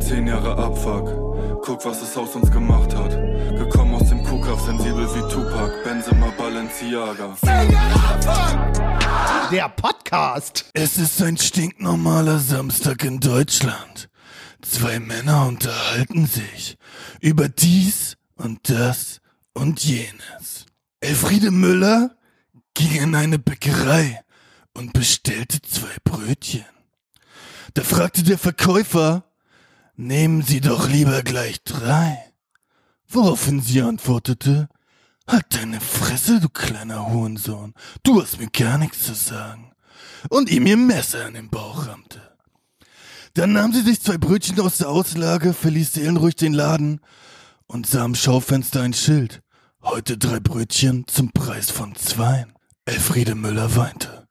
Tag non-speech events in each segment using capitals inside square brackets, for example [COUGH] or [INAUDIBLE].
Zehn Jahre Abfuck. Guck, was das aus uns gemacht hat. Gekommen aus dem Kuhkauf, sensibel wie Tupac. Benzema Balenciaga. Zehn Jahre Abfuck! Der Podcast. Es ist ein stinknormaler Samstag in Deutschland. Zwei Männer unterhalten sich über dies und das und jenes. Elfriede Müller ging in eine Bäckerei und bestellte zwei Brötchen. Da fragte der Verkäufer, nehmen Sie doch lieber gleich drei. Woraufhin sie antwortete, halt deine Fresse, du kleiner Hurensohn, du hast mir gar nichts zu sagen. Und ihm ihr Messer in den Bauch rammte. Dann nahm sie sich zwei Brötchen aus der Auslage, verließ seelenruhig den Laden und sah am Schaufenster ein Schild. Heute drei Brötchen zum Preis von zwei. Elfriede Müller weinte.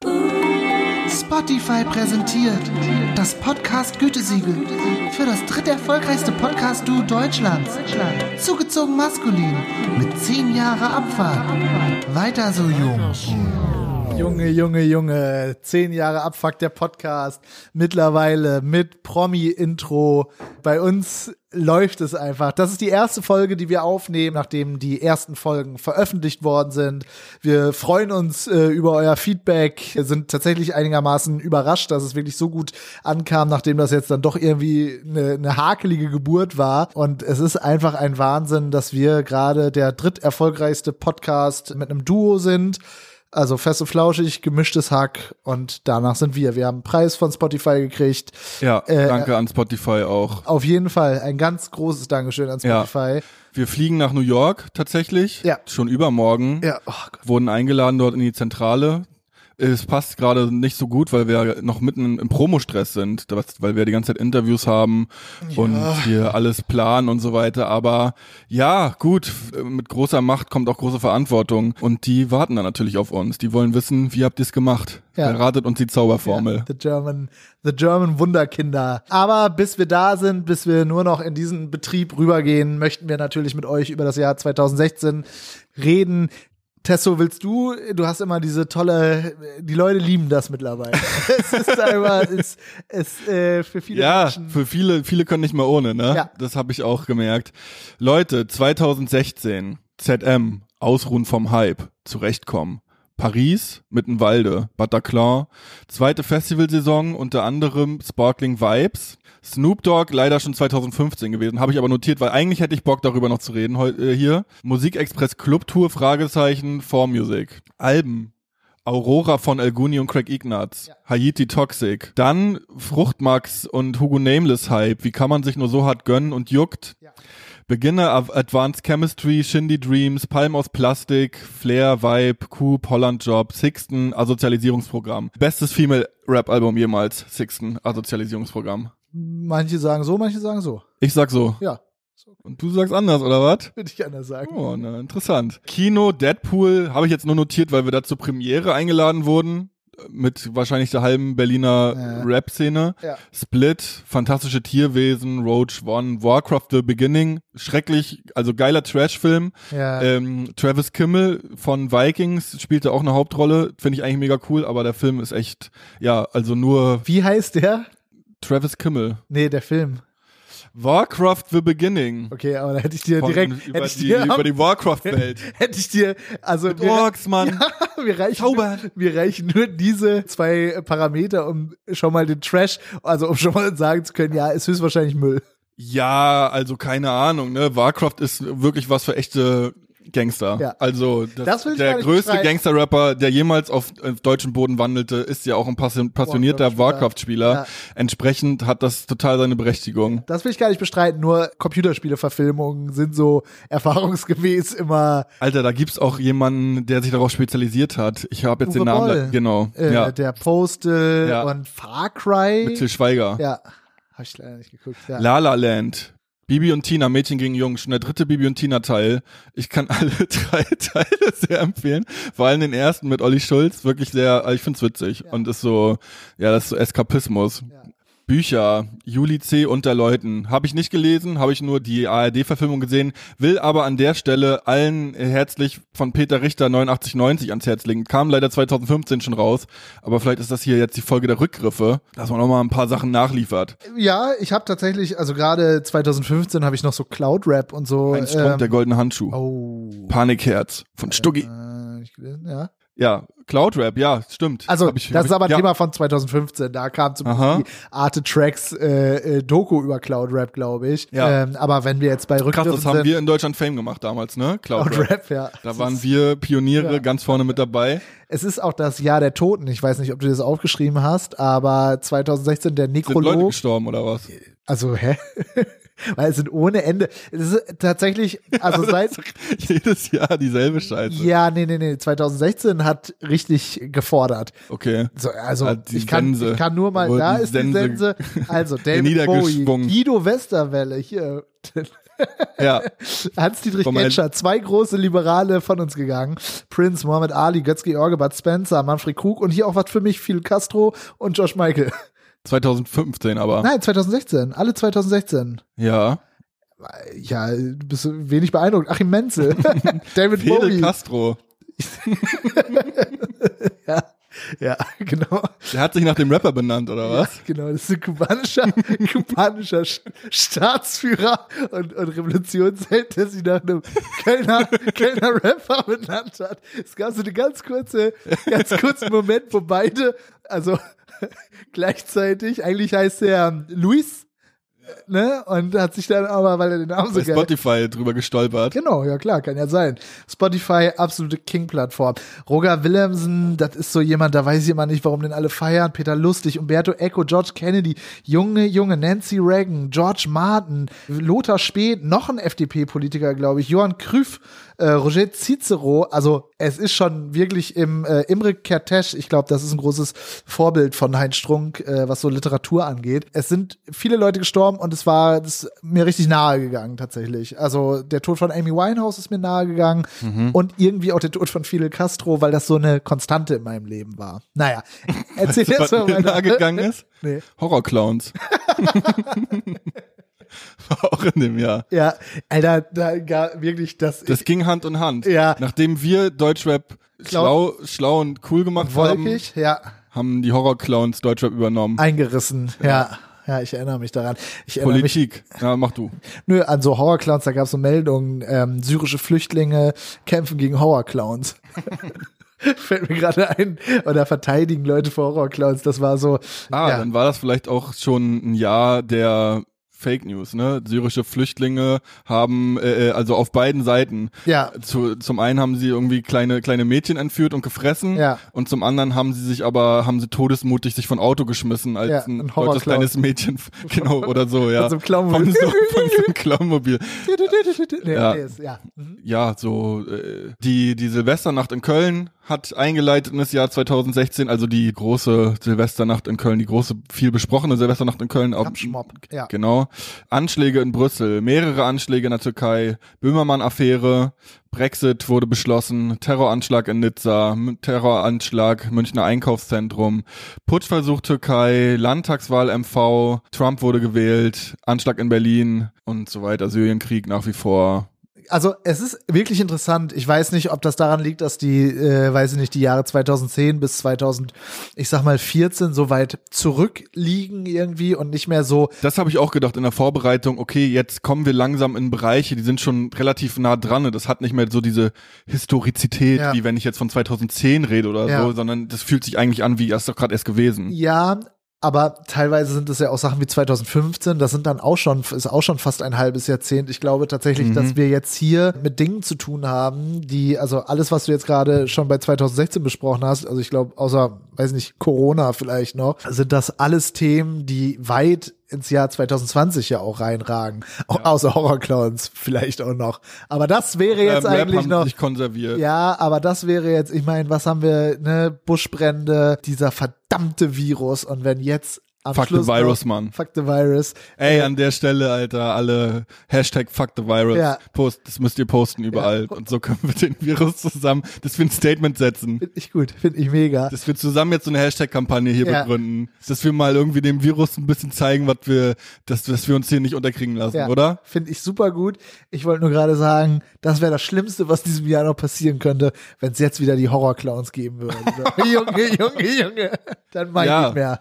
Spotify präsentiert das Podcast Gütesiegel für das dritte erfolgreichste Podcast-Duo Deutschlands. Zugezogen maskulin mit zehn Jahre Abfahrt. Weiter so jung. Junge, Junge, Junge. Zehn Jahre Abfuck der Podcast. Mittlerweile mit Promi-Intro. Bei uns läuft es einfach. Das ist die erste Folge, die wir aufnehmen, nachdem die ersten Folgen veröffentlicht worden sind. Wir freuen uns äh, über euer Feedback, wir sind tatsächlich einigermaßen überrascht, dass es wirklich so gut ankam, nachdem das jetzt dann doch irgendwie eine, eine hakelige Geburt war. Und es ist einfach ein Wahnsinn, dass wir gerade der dritterfolgreichste Podcast mit einem Duo sind. Also fest und flauschig, gemischtes Hack und danach sind wir. Wir haben einen Preis von Spotify gekriegt. Ja, äh, danke an Spotify auch. Auf jeden Fall ein ganz großes Dankeschön an Spotify. Ja. Wir fliegen nach New York tatsächlich. Ja. Schon übermorgen. Ja. Oh Wurden eingeladen dort in die Zentrale es passt gerade nicht so gut, weil wir noch mitten im Promostress sind, weil wir die ganze Zeit Interviews haben ja. und hier alles planen und so weiter. Aber ja, gut, mit großer Macht kommt auch große Verantwortung und die warten dann natürlich auf uns. Die wollen wissen, wie habt ihr es gemacht? Ja. Uns die Zauberformel. Ja, the German, the German Wunderkinder. Aber bis wir da sind, bis wir nur noch in diesen Betrieb rübergehen, möchten wir natürlich mit euch über das Jahr 2016 reden. Tesso, willst du? Du hast immer diese tolle, die Leute lieben das mittlerweile. [LAUGHS] es ist einfach, es, es äh, für viele Ja, Menschen. für viele, viele können nicht mehr ohne, ne? Ja. Das habe ich auch gemerkt. Leute, 2016, ZM, Ausruhen vom Hype, zurechtkommen. Paris, Mittenwalde, Bataclan, zweite Festivalsaison, unter anderem Sparkling Vibes, Snoop Dogg leider schon 2015 gewesen, habe ich aber notiert, weil eigentlich hätte ich Bock darüber noch zu reden heute äh, hier. Musikexpress Club Tour Fragezeichen For Music. Alben Aurora von Elguni und Craig Ignatz, ja. Haiti Toxic, dann Fruchtmax und Hugo Nameless Hype, wie kann man sich nur so hart gönnen und juckt. Ja. Beginner of Advanced Chemistry, Shindy Dreams, Palm aus Plastik, Flair, Vibe, Coop, Holland Job, Sixten, Asozialisierungsprogramm. Bestes Female Rap Album jemals, Sixten, Asozialisierungsprogramm. Manche sagen so, manche sagen so. Ich sag so. Ja. Und du sagst anders, oder was? Würde ich anders sagen. Oh, na, interessant. Kino, Deadpool, habe ich jetzt nur notiert, weil wir da zur Premiere eingeladen wurden. Mit wahrscheinlich der halben Berliner ja. Rap-Szene. Ja. Split, fantastische Tierwesen, Roach One, Warcraft The Beginning, schrecklich, also geiler Trash-Film. Ja. Ähm, Travis Kimmel von Vikings spielte auch eine Hauptrolle, finde ich eigentlich mega cool, aber der Film ist echt, ja, also nur. Wie heißt der? Travis Kimmel. Nee, der Film. Warcraft The Beginning. Okay, aber da hätte ich dir direkt über, ich die, dir, über die Warcraft-Welt. [LAUGHS] Hätte ich dir, also Mit wir, Orks, Mann. [LAUGHS] Ja, wir reichen, nur, wir reichen nur diese zwei Parameter, um schon mal den Trash, also um schon mal sagen zu können, ja, ist höchstwahrscheinlich Müll. Ja, also keine Ahnung, ne? Warcraft ist wirklich was für echte Gangster. Ja. Also das, das der größte Gangster-Rapper, der jemals auf, auf deutschem Boden wandelte, ist ja auch ein passionierter Warcraft-Spieler. Ja. Entsprechend hat das total seine Berechtigung. Das will ich gar nicht bestreiten, nur Computerspiele-Verfilmungen sind so erfahrungsgemäß immer. Alter, da gibt's auch jemanden, der sich darauf spezialisiert hat. Ich habe jetzt Uwe den Namen, Boll. genau. Äh, ja. Der Postal und Far Cry. Mit Til Schweiger. Ja. Hab ich leider nicht geguckt. Ja. La La Land. Bibi und Tina, Mädchen gegen Jungs, schon der dritte Bibi und Tina Teil. Ich kann [LAUGHS] alle drei Teile sehr empfehlen. Vor allem den ersten mit Olli Schulz, wirklich sehr, ich find's witzig. Ja. Und ist so, ja, das ist so Eskapismus. Ja. Bücher, Juli C. unter Leuten. Habe ich nicht gelesen, habe ich nur die ARD-Verfilmung gesehen, will aber an der Stelle allen herzlich von Peter Richter 8990 ans Herz legen. Kam leider 2015 schon raus, aber vielleicht ist das hier jetzt die Folge der Rückgriffe, dass man noch mal ein paar Sachen nachliefert. Ja, ich habe tatsächlich, also gerade 2015 habe ich noch so Cloud-Rap und so. Ein Strom, ähm, der goldene Handschuh. Oh. Panikherz von Stuggi. Äh, ja. Ja, Cloud Rap, ja, stimmt. Also ich, das ist aber ein ja. Thema von 2015. Da kam zum Beispiel Arte Tracks äh, äh, Doku über Cloud Rap, glaube ich. Ja. Ähm, aber wenn wir jetzt bei Rückgriffen Krass, das haben wir in Deutschland Fame gemacht damals, ne? Cloud, Cloud Rap. Rap. ja. Da das waren wir Pioniere ja. ganz vorne mit dabei. Es ist auch das Jahr der Toten. Ich weiß nicht, ob du das aufgeschrieben hast, aber 2016 der Nekrolog. Sind Leute gestorben oder was? Also, hä? [LAUGHS] Weil es sind ohne Ende. Es ist tatsächlich, also [LAUGHS] seit. jedes Jahr dieselbe Scheiße. Ja, nee, nee, nee. 2016 hat richtig gefordert. Okay. So, also ich kann, ich kann nur mal, da ist Sense, die Sense. Also [LAUGHS] David Bowie, Guido Westerwelle, hier. [LAUGHS] ja. Hans-Dietrich Genscher, zwei große Liberale von uns gegangen. Prince, Muhammad Ali, Götz-George, Bud Spencer, Manfred Krug und hier auch was für mich, Phil Castro und Josh Michael. 2015 aber. Nein, 2016. Alle 2016. Ja. Ja, du bist wenig beeindruckt. Achim Menzel. [LAUGHS] David Fidel Bowie. Castro. [LAUGHS] ja. Ja, genau. Der hat sich nach dem Rapper benannt, oder was? Ja, genau, das ist ein kubanischer, [LAUGHS] kubanischer Staatsführer und, und Revolutionsheld, der sich nach einem Kölner, Kölner Rapper benannt hat. Es gab so eine ganz kurze, ganz kurzen Moment, wo beide, also [LAUGHS] gleichzeitig, eigentlich heißt er Luis, ne? Und hat sich dann aber, weil er den Namen so Spotify drüber gestolpert. Genau, ja klar, kann ja sein. Spotify, absolute King-Plattform. Roger Willemsen, das ist so jemand, da weiß ich immer nicht, warum den alle feiern. Peter Lustig, Umberto Eco, George Kennedy, junge, junge, Nancy Reagan, George Martin, Lothar Späth, noch ein FDP-Politiker, glaube ich, Johann Krüff, äh, Roger Cicero, also es ist schon wirklich im äh, Imre Kertész, ich glaube, das ist ein großes Vorbild von Heinz Strunk, äh, was so Literatur angeht. Es sind viele Leute gestorben und es war das mir richtig nahe gegangen tatsächlich. Also der Tod von Amy Winehouse ist mir nahe gegangen mhm. und irgendwie auch der Tod von Fidel Castro, weil das so eine Konstante in meinem Leben war. Naja, erzähl jetzt mal weiter. nahe gegangen ist? Nee. Horrorclowns. [LAUGHS] [LAUGHS] [LAUGHS] War auch in dem Jahr. Ja, Alter, da gar wirklich das. Das ging Hand in Hand. Ja. Nachdem wir Deutschrap schlau, schlau und cool gemacht Wolkig, haben, ja. haben die Horrorclowns Deutschrap übernommen. Eingerissen, ja. ja. Ja, ich erinnere mich daran. Ich Politik, mich, ja, mach du. Nö, an so Horrorclowns, da gab es so Meldungen, ähm, syrische Flüchtlinge kämpfen gegen Horrorclowns. [LAUGHS] Fällt mir gerade ein. Oder verteidigen Leute vor Horrorclowns. Das war so. Ah, ja. dann war das vielleicht auch schon ein Jahr der Fake News, ne? Syrische Flüchtlinge haben äh, äh, also auf beiden Seiten. Ja. Zu, zum einen haben sie irgendwie kleine kleine Mädchen entführt und gefressen. Ja. Und zum anderen haben sie sich aber haben sie todesmutig sich von Auto geschmissen als ja, ein, ein deutsches kleines Mädchen, [LAUGHS] genau oder so, ja. Von so einem Clownmobil. Von so, von so einem Clownmobil. [LAUGHS] ja. ja. Mhm. ja, so äh, die die Silvesternacht in Köln hat eingeleitet in das Jahr 2016, also die große Silvesternacht in Köln, die große, viel besprochene Silvesternacht in Köln. Auch, ja. Genau. Anschläge in Brüssel, mehrere Anschläge in der Türkei, Böhmermann-Affäre, Brexit wurde beschlossen, Terroranschlag in Nizza, Terroranschlag Münchner Einkaufszentrum, Putschversuch Türkei, Landtagswahl MV, Trump wurde gewählt, Anschlag in Berlin und so weiter, Syrienkrieg nach wie vor also es ist wirklich interessant. Ich weiß nicht, ob das daran liegt, dass die, äh, weiß ich nicht, die Jahre 2010 bis 2000, ich sag mal 14 so weit zurückliegen irgendwie und nicht mehr so. Das habe ich auch gedacht in der Vorbereitung. Okay, jetzt kommen wir langsam in Bereiche, die sind schon relativ nah dran. Das hat nicht mehr so diese Historizität, ja. wie wenn ich jetzt von 2010 rede oder ja. so, sondern das fühlt sich eigentlich an wie erst doch gerade erst gewesen. Ja, aber teilweise sind es ja auch Sachen wie 2015, das sind dann auch schon, ist auch schon fast ein halbes Jahrzehnt. Ich glaube tatsächlich, mhm. dass wir jetzt hier mit Dingen zu tun haben, die, also alles, was du jetzt gerade schon bei 2016 besprochen hast, also ich glaube, außer, weiß nicht, Corona vielleicht noch, sind das alles Themen, die weit ins Jahr 2020 ja auch reinragen. Ja. Außer Horrorclowns vielleicht auch noch. Aber das wäre jetzt ähm, eigentlich noch. Sich konserviert. Ja, aber das wäre jetzt, ich meine, was haben wir, ne, Buschbrände, dieser verdammte Virus und wenn jetzt Fuck the Virus, Mann. Fuck the Virus. Ey, Äh, an der Stelle, Alter, alle Hashtag Fuck the Virus. Ja. Post, das müsst ihr posten überall. Und so können wir den Virus zusammen, dass wir ein Statement setzen. Finde ich gut, finde ich mega. Dass wir zusammen jetzt so eine Hashtag-Kampagne hier Ja. begründen. Dass wir mal irgendwie dem Virus ein bisschen zeigen, was wir, dass, dass wir uns hier nicht unterkriegen lassen, Ja, oder? Finde ich super gut. Ich wollte nur gerade sagen, das wäre das Schlimmste, was diesem Jahr noch passieren könnte, wenn es jetzt wieder die Horrorclowns geben würde. [LAUGHS] Junge, Junge, Junge. Dann mach ich Ja. nicht mehr.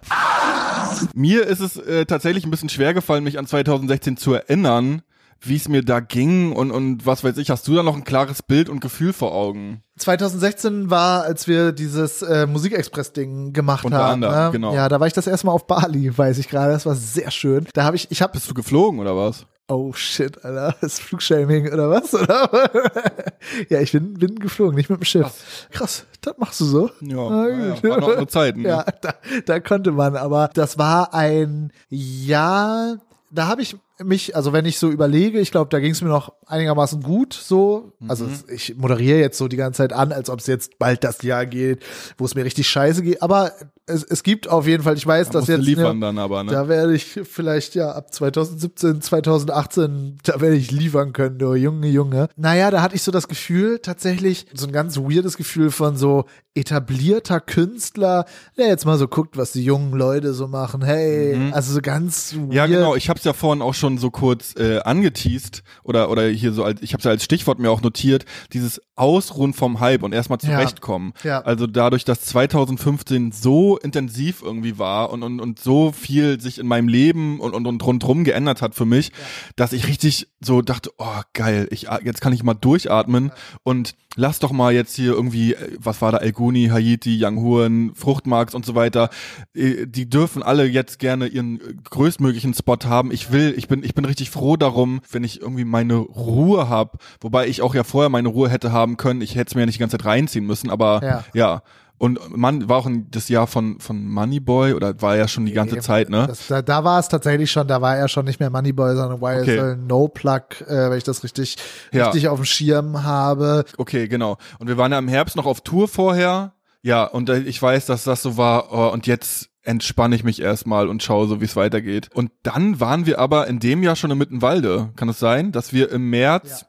Mir ist es äh, tatsächlich ein bisschen schwer gefallen, mich an 2016 zu erinnern, wie es mir da ging und, und was weiß ich. Hast du da noch ein klares Bild und Gefühl vor Augen? 2016 war, als wir dieses äh, Musikexpress-Ding gemacht Unter haben. anderem, ne? genau. Ja, da war ich das erste Mal auf Bali, [LAUGHS] weiß ich gerade. Das war sehr schön. Da habe ich, ich habe Bist du geflogen oder was? Oh shit, Alter. [LAUGHS] Ist Flugshaming oder was? Oder? [LAUGHS] ja, ich bin, bin geflogen, nicht mit dem Schiff. Krass, das machst du so. Ja, Na ja, gut. waren auch nur Zeiten. [LAUGHS] Ne? Ja, da, da konnte man, aber das war ein Jahr, da habe ich mich, also wenn ich so überlege, ich glaube, da ging es mir noch einigermaßen gut so. Also Mhm. ich moderiere jetzt so die ganze Zeit an, als ob es jetzt bald das Jahr geht, wo es mir richtig scheiße geht. Aber es, es gibt auf jeden Fall, ich weiß, Da dass jetzt liefern dann aber, ne? da werde ich vielleicht ja ab 2017, 2018, da werde ich liefern können, du Junge, Junge. Naja, da hatte ich so das Gefühl, tatsächlich so ein ganz weirdes Gefühl von so etablierter Künstler, der jetzt mal so guckt, was die jungen Leute so machen. Hey, also so ganz weird. Mhm. Ja, genau. Ich habe es ja vorhin auch schon so kurz äh, angeteased oder oder hier so als ich habe es ja als Stichwort mir auch notiert, dieses Ausruhen vom Hype und erstmal Ja. zurechtkommen. Ja. Also dadurch, dass 2015 so intensiv irgendwie war und und und so viel sich in meinem Leben und und, und rundrum geändert hat für mich, dass ich richtig so dachte, oh geil, ich jetzt kann ich mal durchatmen und lass doch mal jetzt hier irgendwie, äh, was war da, Elguni, Haiti, Young Huren, Fruchtmarks und so weiter, äh, die dürfen alle jetzt gerne ihren äh, größtmöglichen Spot haben. Ich will, ich bin, ich bin richtig froh darum, wenn ich irgendwie meine Ruhe habe, wobei ich auch ja vorher meine Ruhe hätte haben können. Ich hätte es mir ja nicht die ganze Zeit reinziehen müssen, aber Ja. ja. Und man war auch ein, das Jahr von von Moneyboy oder war ja schon die ganze Zeit, ne? Das, da, da war es tatsächlich schon, da war er schon nicht mehr Moneyboy, sondern YSL Okay. No Plug, äh, wenn ich das richtig, Ja. richtig auf dem Schirm habe. Okay, genau. Und wir waren ja im Herbst noch auf Tour vorher. Ja, und äh, ich weiß, dass das so war. Oh, und jetzt entspanne ich mich erstmal und schaue so, wie es weitergeht. Und dann waren wir aber in dem Jahr schon in Mittenwalde. Kann es sein, dass wir im März in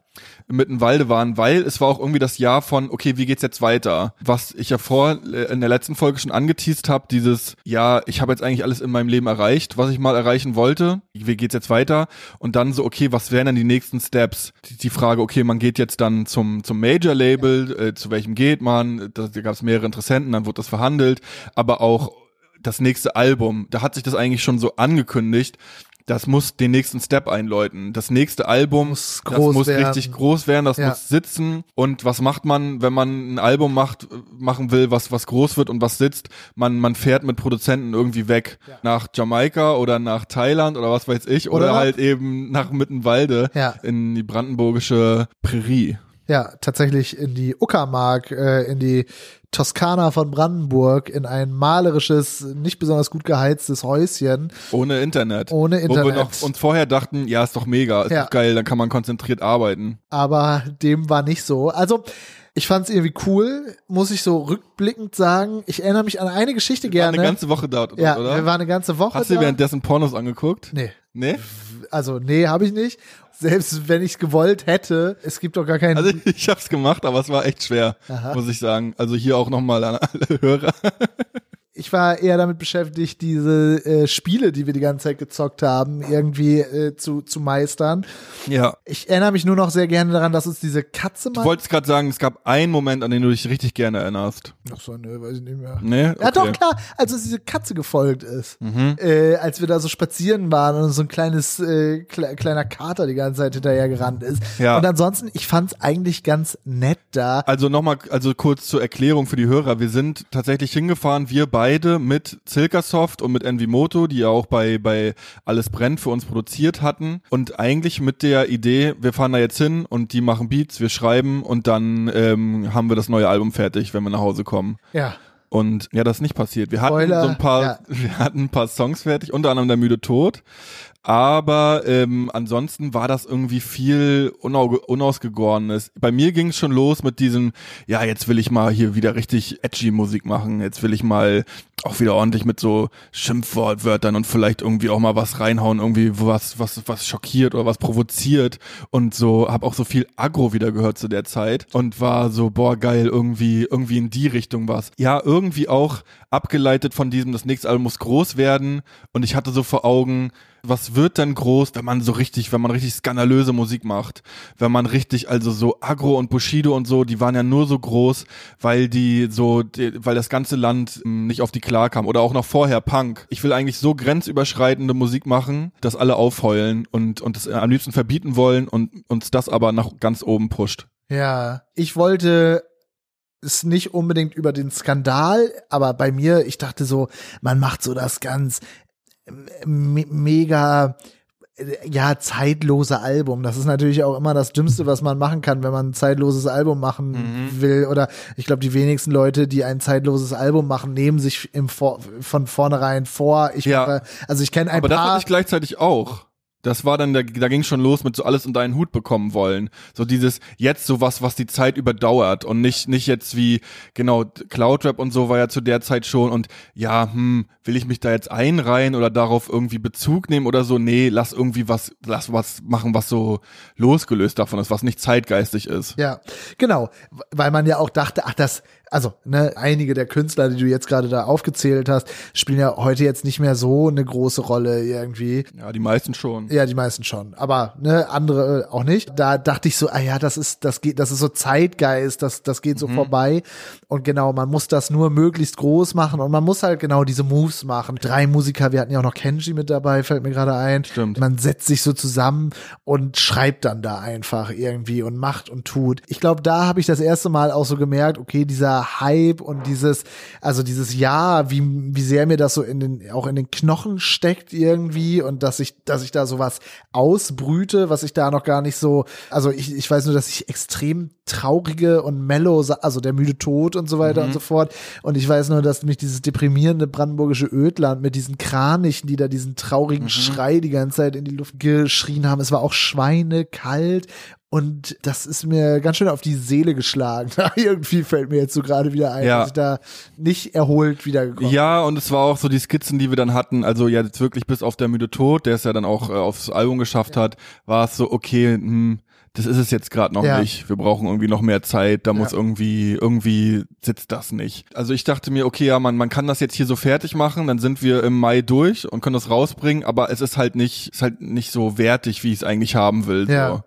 Mittenwalde waren, weil es war auch irgendwie das Jahr von, okay, wie geht's jetzt weiter? Was ich ja vor äh, in der letzten Folge schon angeteased habe, dieses, ja, ich habe jetzt eigentlich alles in meinem Leben erreicht, was ich mal erreichen wollte. Wie geht's jetzt weiter? Und dann so, okay, was wären dann die nächsten Steps? Die, die Frage, okay, man geht jetzt dann zum zum Major Label, äh, zu welchem geht man? Da, da gab es mehrere Interessenten, dann wurde das verhandelt, aber auch das nächste Album, da hat sich das eigentlich schon so angekündigt. Das muss den nächsten Step einläuten. Das nächste Album, Muss das muss werden. richtig groß werden, das Ja. muss sitzen. Und was macht man, wenn man ein Album macht, machen will, was, was groß wird und was sitzt? Man, man fährt mit Produzenten irgendwie weg. Nach Jamaika oder nach Thailand oder was weiß ich. Oder, Oder halt eben nach Mittenwalde Ja. in die brandenburgische Prärie. Ja, tatsächlich in die Uckermark, äh, in die Toskana von Brandenburg, in ein malerisches, nicht besonders gut geheiztes Häuschen. Ohne Internet. Ohne Wo wir Internet. noch uns vorher dachten, ja, ist doch mega, ist Ja. doch geil, dann kann man konzentriert arbeiten. Aber dem war nicht so. Also, ich fand es irgendwie cool, muss ich so rückblickend sagen. Ich erinnere mich an eine Geschichte War gerne. eine ganze Woche dort, ja, oder? wir waren eine ganze Woche Hast du da. währenddessen Pornos angeguckt? Nee. Nee? Also, nee, habe ich nicht. Selbst wenn ich es gewollt hätte, es gibt doch gar keinen. Also ich hab's gemacht, aber es war echt schwer, Aha. muss ich sagen. Also hier auch nochmal an alle Hörer. Ich war eher damit beschäftigt, diese äh, Spiele, die wir die ganze Zeit gezockt haben, irgendwie äh, zu, zu meistern. Ja. Ich erinnere mich nur noch sehr gerne daran, dass uns diese Katze Du mal. wolltest gerade sagen, es gab einen Moment, an den du dich richtig gerne erinnerst. Ach so, nö, weiß ich nicht mehr. Nee? Okay. Ja, doch, klar, als uns diese Katze gefolgt ist. Mhm. Äh, als wir da so spazieren waren und so ein kleines, äh, kle kleiner Kater die ganze Zeit hinterher gerannt ist. Ja. Und ansonsten, ich fand's eigentlich ganz nett da. Also nochmal, also kurz zur Erklärung für die Hörer. Wir sind tatsächlich hingefahren, wir beide mit Silkasoft und mit Envimoto, die ja auch bei, bei Alles brennt für uns produziert hatten. Und eigentlich mit der Idee, wir fahren da jetzt hin und die machen Beats, wir schreiben und dann ähm, haben wir das neue Album fertig, wenn wir nach Hause kommen. Ja. Und ja, das ist nicht passiert. Wir hatten Spoiler, so ein paar, ja. [LAUGHS] wir hatten ein paar Songs fertig, unter anderem der müde Tod. Aber ähm, ansonsten war das irgendwie viel unau unausgegorenes. Bei mir ging es schon los mit diesem, ja, jetzt will ich mal hier wieder richtig edgy Musik machen. Jetzt will ich mal auch wieder ordentlich mit so Schimpfwortwörtern und vielleicht irgendwie auch mal was reinhauen, irgendwie was, was, was schockiert oder was provoziert. Und so, hab auch so viel Agro wieder gehört zu der Zeit und war so, boah, geil, irgendwie, irgendwie in die Richtung was. Ja, irgendwie auch abgeleitet von diesem, das nächste Album muss groß werden. Und ich hatte so vor Augen, was wird denn groß, wenn man so richtig, wenn man richtig skandalöse Musik macht, wenn man richtig, also so Agro und Bushido und so, die waren ja nur so groß, weil die so, die, weil das ganze Land hm, nicht auf die klar kam oder auch noch vorher Punk. Ich will eigentlich so grenzüberschreitende Musik machen, dass alle aufheulen und und das am liebsten verbieten wollen und uns das aber nach ganz oben pusht. Ja, ich wollte es nicht unbedingt über den Skandal, aber bei mir, ich dachte so, man macht so das ganz mega ja, zeitlose Album. Das ist natürlich auch immer das Dümmste, was man machen kann, wenn man ein zeitloses Album machen mhm. will. Oder ich glaube, die wenigsten Leute, die ein zeitloses Album machen, nehmen sich im Vor von vornherein vor. Ich ja. mache, also ich kenne ein Aber paar. Aber das hatte ich gleichzeitig auch das war dann, da, da ging schon los mit so alles unter einen Hut bekommen wollen. So dieses jetzt sowas, was die Zeit überdauert und nicht, nicht jetzt wie, genau, Cloudrap und so war ja zu der Zeit schon und ja, hm, will ich mich da jetzt einreihen oder darauf irgendwie Bezug nehmen oder so? Nee, lass irgendwie was, lass was machen, was so losgelöst davon ist, was nicht zeitgeistig ist. Ja, genau, weil man ja auch dachte, ach, das, also ne, einige der Künstler, die du jetzt gerade da aufgezählt hast, spielen ja heute jetzt nicht mehr so eine große Rolle irgendwie. Ja, die meisten schon. Ja, die meisten schon, aber ne, andere äh, auch nicht. Da dachte ich so, ah ja, das ist das geht, das ist so Zeitgeist, das das geht so mhm. vorbei und genau, man muss das nur möglichst groß machen und man muss halt genau diese Moves machen. Drei Musiker, wir hatten ja auch noch Kenji mit dabei, fällt mir gerade ein. Stimmt. Man setzt sich so zusammen und schreibt dann da einfach irgendwie und macht und tut. Ich glaube, da habe ich das erste Mal auch so gemerkt, okay, dieser Hype und dieses, also dieses Ja, wie, wie sehr mir das so in den, auch in den Knochen steckt irgendwie und dass ich, dass ich da sowas ausbrüte, was ich da noch gar nicht so, also ich, ich weiß nur, dass ich extrem traurige und mellow, also der müde Tod und so weiter mhm. und so fort. Und ich weiß nur, dass mich dieses deprimierende brandenburgische Ödland mit diesen Kranichen, die da diesen traurigen mhm. Schrei die ganze Zeit in die Luft geschrien haben, es war auch schweinekalt und das ist mir ganz schön auf die Seele geschlagen. [LAUGHS] Irgendwie fällt mir jetzt so gerade wieder ein, ja. dass ich da nicht erholt wiedergekommen Ja, und es war auch so die Skizzen, die wir dann hatten, also ja, jetzt wirklich bis auf der müde Tod, der es ja dann auch äh, aufs Album geschafft ja. hat, war es so, okay, hm, das ist es jetzt gerade noch ja. nicht. Wir brauchen irgendwie noch mehr Zeit. Da ja. muss irgendwie, irgendwie sitzt das nicht. Also ich dachte mir, okay, ja, man, man kann das jetzt hier so fertig machen, dann sind wir im Mai durch und können das rausbringen, aber es ist halt nicht, ist halt nicht so wertig, wie ich es eigentlich haben will. Ja. So.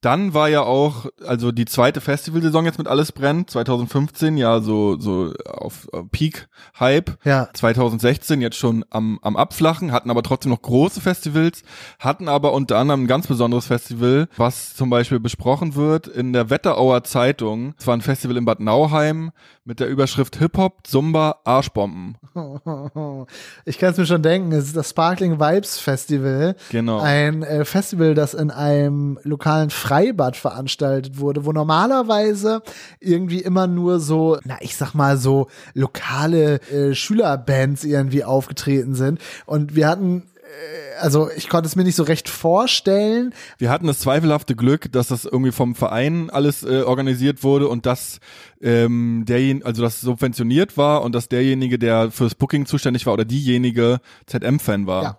Dann war ja auch, also die zweite Festivalsaison jetzt mit Alles brennt, 2015, ja, so, so auf Peak-Hype. Ja. 2016 jetzt schon am, am Abflachen, hatten aber trotzdem noch große Festivals, hatten aber unter anderem ein ganz besonderes Festival, was zum Beispiel besprochen wird in der Wetterauer Zeitung. Es war ein Festival in Bad Nauheim mit der Überschrift Hip-Hop, Zumba, Arschbomben. [LAUGHS] Ich kann es mir schon denken, es ist das Sparkling Vibes Festival. Genau. Ein äh, Festival, das in einem lokalen Freibad veranstaltet wurde, wo normalerweise irgendwie immer nur so, na, ich sag mal so lokale äh, Schülerbands irgendwie aufgetreten sind. Und wir hatten also ich konnte es mir nicht so recht vorstellen. Wir hatten das zweifelhafte Glück, dass das irgendwie vom Verein alles äh, organisiert wurde und dass ähm, derjenige, also das subventioniert war und dass derjenige, der fürs Booking zuständig war oder diejenige ZM-Fan war. Ja.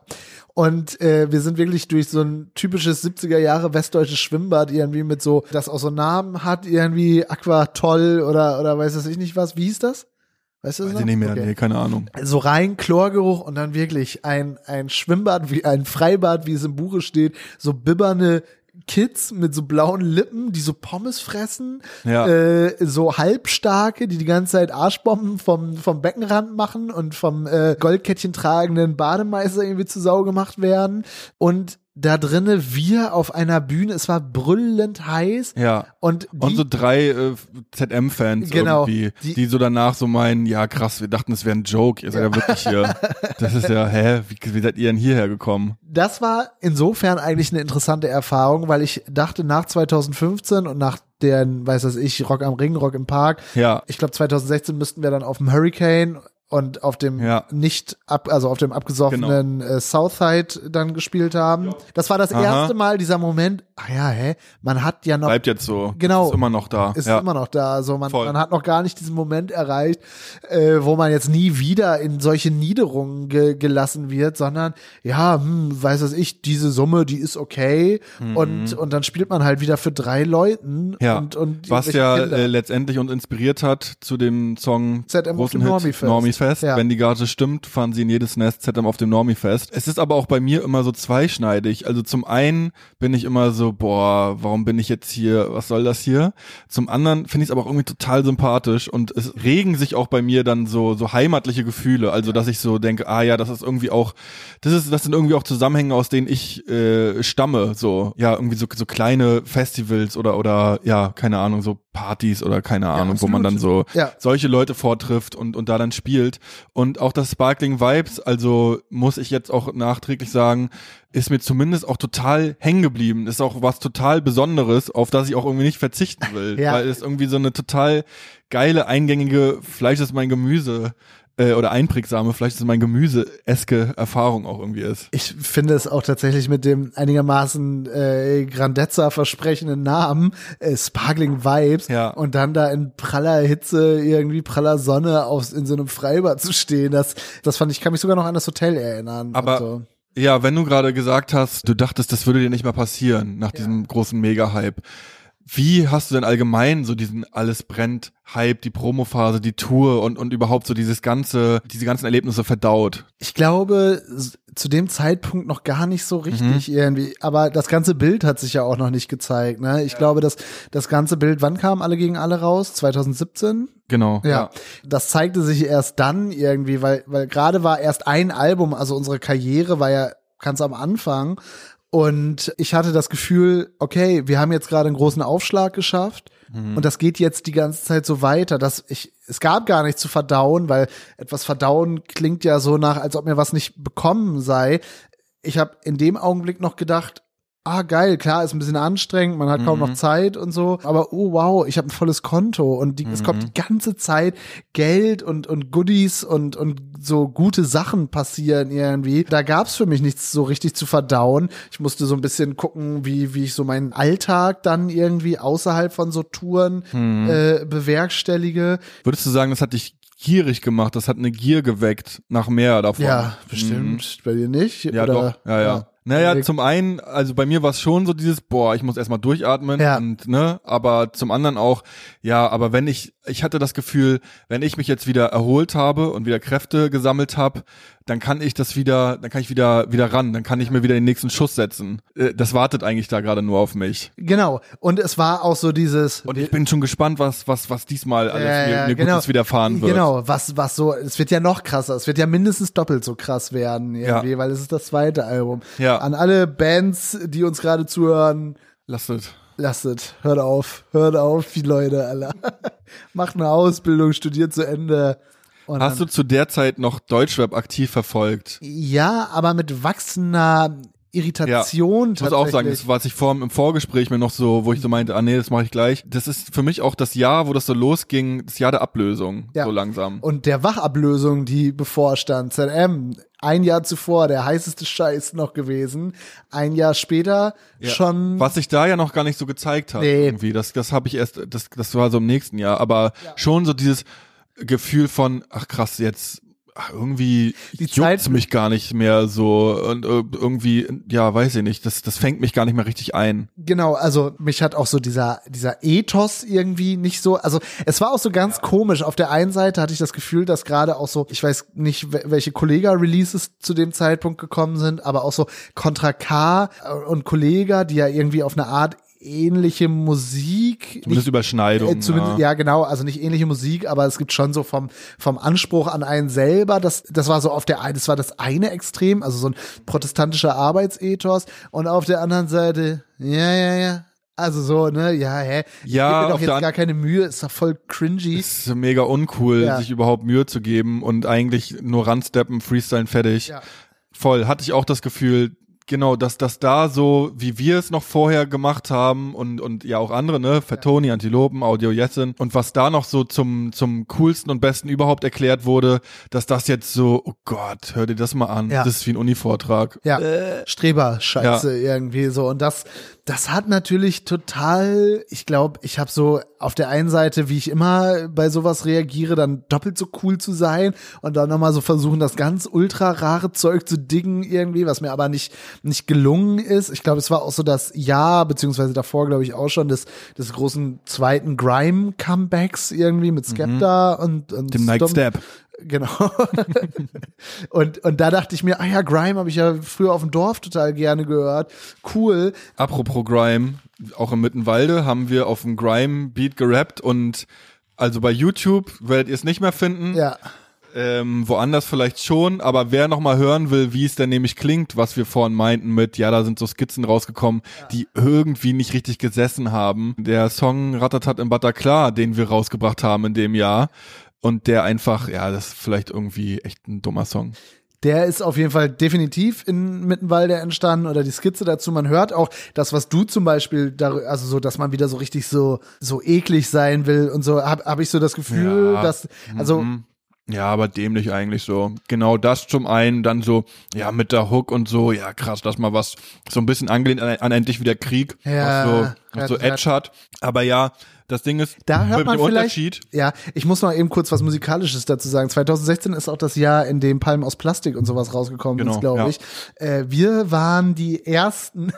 Und äh, wir sind wirklich durch so ein typisches 70er Jahre westdeutsches Schwimmbad irgendwie mit so, das auch so Namen hat, irgendwie Aqua Toll oder, oder weiß das ich nicht was. Wie hieß das? Weißt du Weiß ich nicht mehr, okay. nee, keine Ahnung. So rein Chlorgeruch und dann wirklich ein, ein Schwimmbad, wie ein Freibad, wie es im Buche steht, so bibberne Kids mit so blauen Lippen, die so Pommes fressen, ja. äh, so halbstarke, die die ganze Zeit Arschbomben vom, vom Beckenrand machen und vom äh, Goldkettchen tragenden Bademeister irgendwie zu Sau gemacht werden und da drinne wir auf einer Bühne, es war brüllend heiß. Ja. Und, die, und so drei äh, ZM-Fans genau, irgendwie, die, die, so danach so meinen, ja krass, wir dachten, es wäre ein Joke, ihr seid ja, ja wirklich hier. [LAUGHS] Das ist ja, hä, wie, wie seid ihr denn hierher gekommen? Das war insofern eigentlich eine interessante Erfahrung, weil ich dachte nach 2015 und nach der, weiß das ich, Rock am Ring, Rock im Park. Ja. Ich glaube 2016 müssten wir dann auf dem Hurricane und auf dem ja. nicht ab, also auf dem abgesoffenen genau. äh, Southside dann gespielt haben. Das war das Aha. erste Mal dieser Moment, ach ja, hä, man hat ja noch. Bleibt jetzt so. Genau. Ist immer noch da. Ist ja. immer noch da. Also man, man hat noch gar nicht diesen Moment erreicht, äh, wo man jetzt nie wieder in solche Niederungen ge gelassen wird, sondern ja, hm, weiß was ich, diese Summe, die ist okay mhm. und, und dann spielt man halt wieder für drei Leuten. Ja. Und, und Was ja äh, letztendlich uns inspiriert hat zu dem Song ZM großen Hit, Normie Fest. Ja. Wenn die Gage stimmt, fahren sie in jedes Nest ZM auf dem Normie Fest. Es ist aber auch bei mir immer so zweischneidig. Also zum einen bin ich immer so, boah, warum bin ich jetzt hier? Was soll das hier? Zum anderen finde ich es aber auch irgendwie total sympathisch und es regen sich auch bei mir dann so, so heimatliche Gefühle. Also, dass ich so denke, ah ja, das ist irgendwie auch, das ist, das sind irgendwie auch Zusammenhänge, aus denen ich äh, stamme. So, ja, irgendwie so, so kleine Festivals oder, oder, ja, keine Ahnung, so Partys oder keine Ahnung, ja, wo man dann so ja. solche Leute vortrifft und, und da dann spielt. Und auch das Sparkling Vibes, also muss ich jetzt auch nachträglich sagen, ist mir zumindest auch total hängen geblieben. Ist auch was total Besonderes, auf das ich auch irgendwie nicht verzichten will. [LAUGHS] ja. Weil es irgendwie so eine total geile, eingängige Fleisch ist mein Gemüse äh, oder einprägsame, vielleicht ist mein Gemüse-eske Erfahrung auch irgendwie ist. Ich finde es auch tatsächlich mit dem einigermaßen äh, Grandezza versprechenden Namen, äh, Sparkling Vibes ja. und dann da in praller Hitze, irgendwie praller Sonne auf, in so einem Freibad zu stehen, das, das fand ich, kann mich sogar noch an das Hotel erinnern. Aber so. Ja, wenn du gerade gesagt hast, du dachtest, das würde dir nicht mal passieren nach ja. diesem großen Mega-Hype. Wie hast du denn allgemein so diesen alles brennt Hype, die Promophase, die Tour und und überhaupt so dieses ganze diese ganzen Erlebnisse verdaut? Ich glaube zu dem Zeitpunkt noch gar nicht so richtig mhm. irgendwie, aber das ganze Bild hat sich ja auch noch nicht gezeigt, ne? Ich ja. glaube, dass das ganze Bild, wann kam alle gegen alle raus? 2017? Genau. Ja. ja. Das zeigte sich erst dann irgendwie, weil weil gerade war erst ein Album, also unsere Karriere war ja ganz am Anfang und ich hatte das Gefühl, okay, wir haben jetzt gerade einen großen Aufschlag geschafft. Mhm. Und das geht jetzt die ganze Zeit so weiter, dass ich, es gab gar nichts zu verdauen, weil etwas verdauen klingt ja so nach, als ob mir was nicht bekommen sei. Ich habe in dem Augenblick noch gedacht, ah geil, klar, ist ein bisschen anstrengend, man hat kaum noch mhm. Zeit und so, aber oh wow, ich habe ein volles Konto und die, mhm. es kommt die ganze Zeit Geld und und Goodies und und so gute Sachen passieren irgendwie. Da gab's für mich nichts so richtig zu verdauen. Ich musste so ein bisschen gucken, wie wie ich so meinen Alltag dann irgendwie außerhalb von so Touren mhm. äh, bewerkstellige. Würdest du sagen, das hat dich gierig gemacht, das hat eine Gier geweckt nach mehr davon? Ja, bestimmt. Mhm. Bei dir nicht? Ja, Oder? doch. ja. ja. ja. Naja, zum einen, also bei mir war es schon so dieses, boah, ich muss erstmal durchatmen ja. und ne, aber zum anderen auch, ja, aber wenn ich, ich hatte das Gefühl, wenn ich mich jetzt wieder erholt habe und wieder Kräfte gesammelt habe, dann kann ich das wieder, dann kann ich wieder wieder ran, dann kann ich mir wieder den nächsten Schuss setzen. Äh, das wartet eigentlich da gerade nur auf mich. Genau. Und es war auch so dieses. Und ich bin schon gespannt, was was was diesmal alles äh, mir, mir genau, Gutes widerfahren wird. Genau. Was was so, es wird ja noch krasser. Es wird ja mindestens doppelt so krass werden irgendwie, ja. weil es ist das zweite Album. Ja. An alle Bands, die uns gerade zuhören. Lasst Lasst, hört auf, hört auf, die Leute, Alter. [LAUGHS] Macht eine Ausbildung, studiert zu Ende. Hast du zu der Zeit noch Deutschrap aktiv verfolgt? Ja, aber mit wachsender Irritation. Ja, ich muss auch sagen, das was ich vor, im Vorgespräch mir noch so, wo ich so meinte, ah nee, das mache ich gleich. Das ist für mich auch das Jahr, wo das so losging, das Jahr der Ablösung, ja. so langsam. Und der Wachablösung, die bevorstand. ZM, ein Jahr zuvor der heißeste Scheiß noch gewesen. Ein Jahr später ja. schon. Was sich da ja noch gar nicht so gezeigt hat. Nee. Irgendwie. Das, das habe ich erst, das, das war so im nächsten Jahr. Aber schon so dieses, Gefühl von, ach krass, jetzt ach, irgendwie die Zeit mich gar nicht mehr so und äh, irgendwie, ja, weiß ich nicht, das, das fängt mich gar nicht mehr richtig ein. Genau, also mich hat auch so dieser, dieser Ethos irgendwie nicht so, also es war auch so ganz ja. komisch. Auf der einen Seite hatte ich das Gefühl, dass gerade auch so, ich weiß nicht, welche Kollega-Releases zu dem Zeitpunkt gekommen sind, aber auch so Contra K und Kollega, die ja irgendwie auf eine Art ähnliche Musik. Zumindest nicht, Überschneidung. Äh, zumindest, ja. ja. genau, also nicht ähnliche Musik, aber es gibt schon so vom, vom Anspruch an einen selber, das, das war so auf der, das war das eine Extrem, also so ein protestantischer Arbeitsethos und auf der anderen Seite, ja, ja, ja, also so, ne, ja, hä? Ja, ich mir doch jetzt gar keine Mühe, ist doch voll cringy. Ist mega uncool, ja. sich überhaupt Mühe zu geben und eigentlich nur ransteppen, freestylen, fertig. Ja. Voll, hatte ich auch das Gefühl, Genau, dass das da so, wie wir es noch vorher gemacht haben und, und ja auch andere, ne, Fettoni, Antilopen, Audio Jessen und was da noch so zum, zum coolsten und besten überhaupt erklärt wurde, dass das jetzt so, oh Gott, hör dir das mal an, Ja. das ist wie ein Uni-Vortrag. Ja, Streber-Scheiße irgendwie so. Und das, das hat natürlich total, ich glaube, ich habe so auf der einen Seite, wie ich immer bei sowas reagiere, dann doppelt so cool zu sein und dann nochmal so versuchen, das ganz ultra rare Zeug zu diggen irgendwie, was mir aber nicht, nicht gelungen ist. Ich glaube, es war auch so das Jahr, beziehungsweise davor, glaube ich, auch schon des, des großen zweiten Grime-Comebacks irgendwie mit Skepta und, und Mhm. Dem Night Stom- Step. Genau. und, und da dachte ich mir, ah ja, Grime habe ich ja früher auf dem Dorf total gerne gehört. Cool. Apropos Grime, auch im Mittenwalde haben wir auf dem Grime-Beat gerappt und also bei YouTube werdet ihr es nicht mehr finden. Ja. Ähm, woanders vielleicht schon, aber wer noch mal hören will, wie es denn nämlich klingt, was wir vorhin meinten mit, ja, da sind so Skizzen rausgekommen, die irgendwie nicht richtig gesessen haben. Der Song Ratatat im Bataclan, den wir rausgebracht haben in dem Jahr und der einfach, ja, das ist vielleicht irgendwie echt ein dummer Song. Der ist auf jeden Fall definitiv in Mittenwalde entstanden oder die Skizze dazu. Man hört auch das, was du zum Beispiel, darü- also so, dass man wieder so richtig so, so eklig sein will und so, habe hab ich so das Gefühl, Ja. dass, also, Mhm. Ja, aber dämlich eigentlich so. Genau das zum einen, dann so, ja, mit der Hook und so, ja, krass, dass mal was so ein bisschen angelehnt an, an endlich wieder Krieg, Ja, was so, was so Edge hat. Aber ja, das Ding ist, Da hört man vielleicht, Unterschied, ja, ich muss noch eben kurz was Musikalisches dazu sagen. 2016 ist auch das Jahr, in dem Palmen aus Plastik und sowas rausgekommen Genau, ist, glaube ja. ich. Äh, wir waren die ersten,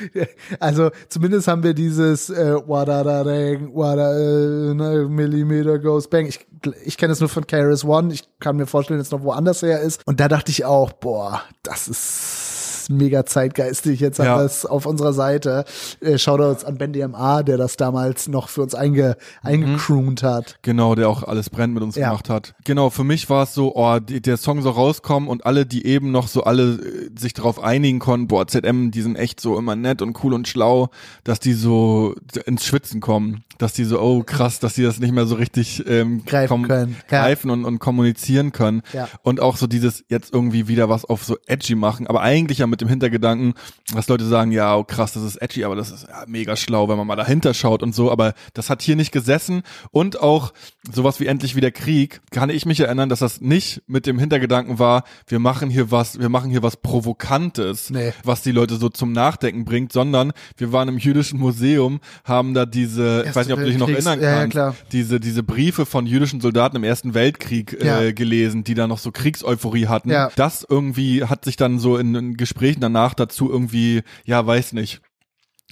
[LAUGHS] also zumindest haben wir dieses äh, Wada da dang, Wada äh, ne, Millimeter goes bang. Ich, ich kenne es nur von KRS One. Ich kann mir vorstellen, dass es noch woanders her ist. Und da dachte ich auch, boah, das ist mega zeitgeistig. Jetzt haben Ja. wir es auf unserer Seite. Äh, Shoutouts an Ben DMA, der das damals noch für uns einge, eingecroont hat. Genau, der auch alles brennt mit uns Ja. gemacht hat. Genau, für mich war es so, oh, die, der Song soll rauskommen und alle, die eben noch so alle äh, sich darauf einigen konnten, boah, ZM, die sind echt so immer nett und cool und schlau, dass die so ins Schwitzen kommen, dass die so, oh krass, dass die das nicht mehr so richtig ähm, Greifen können. Greifen und, und kommunizieren können. Ja. Und auch so dieses jetzt irgendwie wieder was auf so edgy machen, aber eigentlich ja mit dem Hintergedanken, dass Leute sagen, ja, oh krass, das ist edgy, aber das ist ja, mega schlau, wenn man mal dahinter schaut und so, aber das hat hier nicht gesessen und auch sowas wie endlich wieder Krieg, kann ich mich erinnern, dass das nicht mit dem Hintergedanken war, wir machen hier was, wir machen hier was Provokantes, Nee. was die Leute so zum Nachdenken bringt, sondern wir waren im jüdischen Museum, haben da diese, ich weiß nicht, ob du dich noch erinnern ja, ja, kannst, klar. diese, diese Briefe von jüdischen Soldaten im Ersten Weltkrieg Ja. äh, gelesen, die da noch so Kriegseuphorie hatten. Ja. Das irgendwie hat sich dann so in, in Gesprächen danach dazu irgendwie, ja, weiß nicht,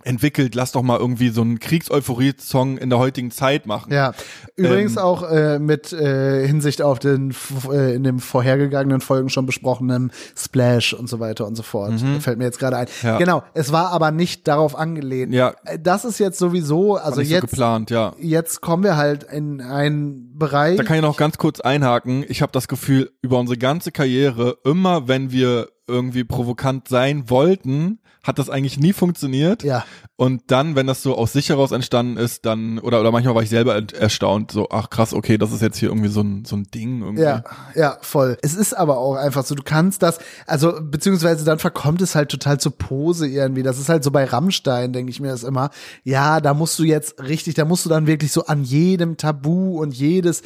entwickelt, lass doch mal irgendwie so einen Kriegseuphorie-Song in der heutigen Zeit machen. Ja, übrigens Ähm, auch äh, mit äh, Hinsicht auf den äh, in den vorhergegangenen Folgen schon besprochenen Splash und so weiter und so fort. Fällt mir jetzt gerade ein. Mhm. Ja. Genau, es war aber nicht darauf angelehnt. Ja. Äh, Das ist jetzt sowieso, also jetzt so geplant, ja. jetzt kommen wir halt in einen Bereich. Da kann ich noch ganz kurz einhaken. Ich habe das Gefühl, über unsere ganze Karriere, immer wenn wir irgendwie provokant sein wollten, hat das eigentlich nie funktioniert. Ja. Und dann, wenn das so aus sich heraus entstanden ist, dann, oder, oder manchmal war ich selber erstaunt, so, ach krass, okay, das ist jetzt hier irgendwie so ein, so ein Ding irgendwie. Ja, ja, voll. Es ist aber auch einfach so, du kannst das, also beziehungsweise dann verkommt es halt total zur Pose irgendwie. Das ist halt so bei Rammstein, denke ich mir das immer. Ja, da musst du jetzt richtig, da musst du dann wirklich so an jedem Tabu und jedes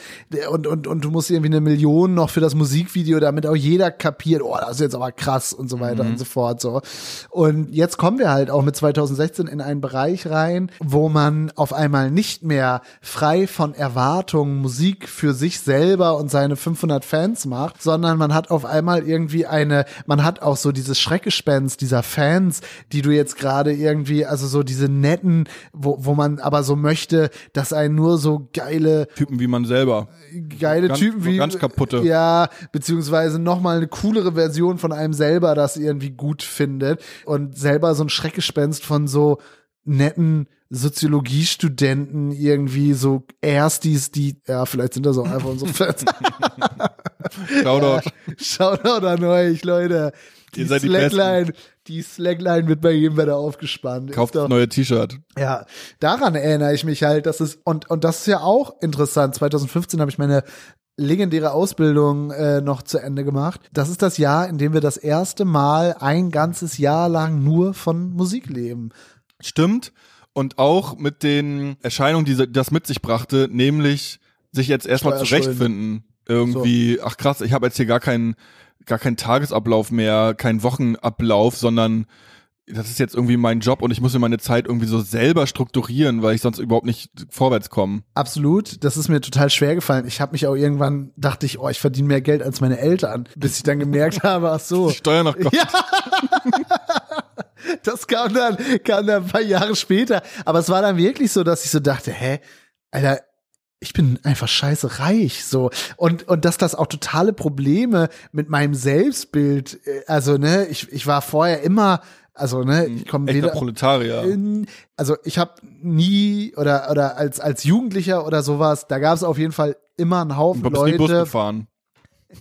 und und und du musst irgendwie eine Million noch für das Musikvideo, damit auch jeder kapiert, oh, das ist jetzt aber krass und so weiter und so fort so. Und jetzt kommen wir halt auch mit 2016 in einen Bereich rein, wo man auf einmal nicht mehr frei von Erwartungen Musik für sich selber und seine 500 Fans macht, sondern man hat auf einmal irgendwie eine, man hat auch so dieses Schreckgespenst dieser Fans, die du jetzt gerade irgendwie, also so diese netten, wo, wo man aber so möchte, dass einen nur so geile Typen wie man selber. geile Ganz- Typen wie ganz kaputte. Ja, beziehungsweise noch mal eine coolere Version von einem selber das irgendwie gut findet und selber so ein Schreckgespenst von so netten Soziologiestudenten irgendwie so Erstis, die ja, vielleicht sind das auch einfach unsere Fans. [LAUGHS] Shoutout. [LAUGHS] Shoutout an euch, Leute. Die Ihr seid die Slackline, die Slackline wird bei jedem wieder aufgespannt. Kauft doch- das neue T-Shirt. ja, daran erinnere ich mich halt, dass es, und, und das ist ja auch interessant. 2015 habe ich meine legendäre Ausbildung äh, noch zu Ende gemacht. Das ist das Jahr, in dem wir das erste Mal ein ganzes Jahr lang nur von Musik leben. Stimmt. Und auch mit den Erscheinungen, die das mit sich brachte, nämlich sich jetzt erstmal zurechtfinden. Irgendwie, so. ach krass, ich habe jetzt hier gar keinen gar keinen Tagesablauf mehr, keinen Wochenablauf, sondern das ist jetzt irgendwie mein Job und ich muss mir meine Zeit irgendwie so selber strukturieren, weil ich sonst überhaupt nicht vorwärts komme. Absolut, das ist mir total schwer gefallen. Ich habe mich auch irgendwann dachte ich, oh, ich verdiene mehr Geld als meine Eltern, bis ich dann gemerkt [LAUGHS] habe, ach so. Steuer nach Gott. Ja. [LAUGHS] Das kam dann kam dann ein paar Jahre später, aber es war dann wirklich so, dass ich so dachte, hä, Alter, ich bin einfach scheiße reich, so. Und, und dass das auch totale Probleme mit meinem Selbstbild, äh, also, ne, ich, ich war vorher immer also ne, ich komme weder Proletarier. In, also ich habe nie oder oder als als Jugendlicher oder sowas, da gab es auf jeden Fall immer einen Haufen Leute. Nie Bus gefahren.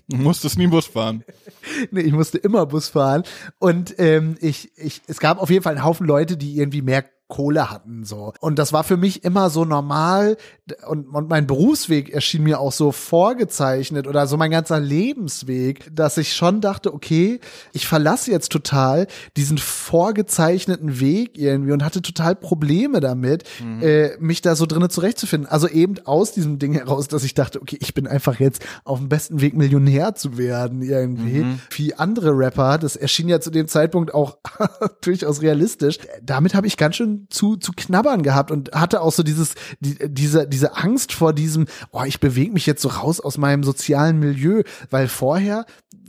Du musstest nie Bus fahren. [LAUGHS] nee, ich musste immer Bus fahren und ähm, ich ich es gab auf jeden Fall einen Haufen Leute, die irgendwie mehr Kohle hatten so und das war für mich immer so normal und, und mein Berufsweg erschien mir auch so vorgezeichnet oder so mein ganzer Lebensweg, dass ich schon dachte, okay, ich verlasse jetzt total diesen vorgezeichneten Weg irgendwie und hatte total Probleme damit, mhm. äh, mich da so drinnen zurechtzufinden. Also eben aus diesem Ding heraus, dass ich dachte, okay, ich bin einfach jetzt auf dem besten Weg Millionär zu werden irgendwie. Mhm. Wie andere Rapper, das erschien ja zu dem Zeitpunkt auch [LAUGHS] durchaus realistisch. Damit habe ich ganz schön zu, zu knabbern gehabt und hatte auch so dieses, die, diese, diese Angst vor diesem, oh, ich bewege mich jetzt so raus aus meinem sozialen Milieu, weil vorher,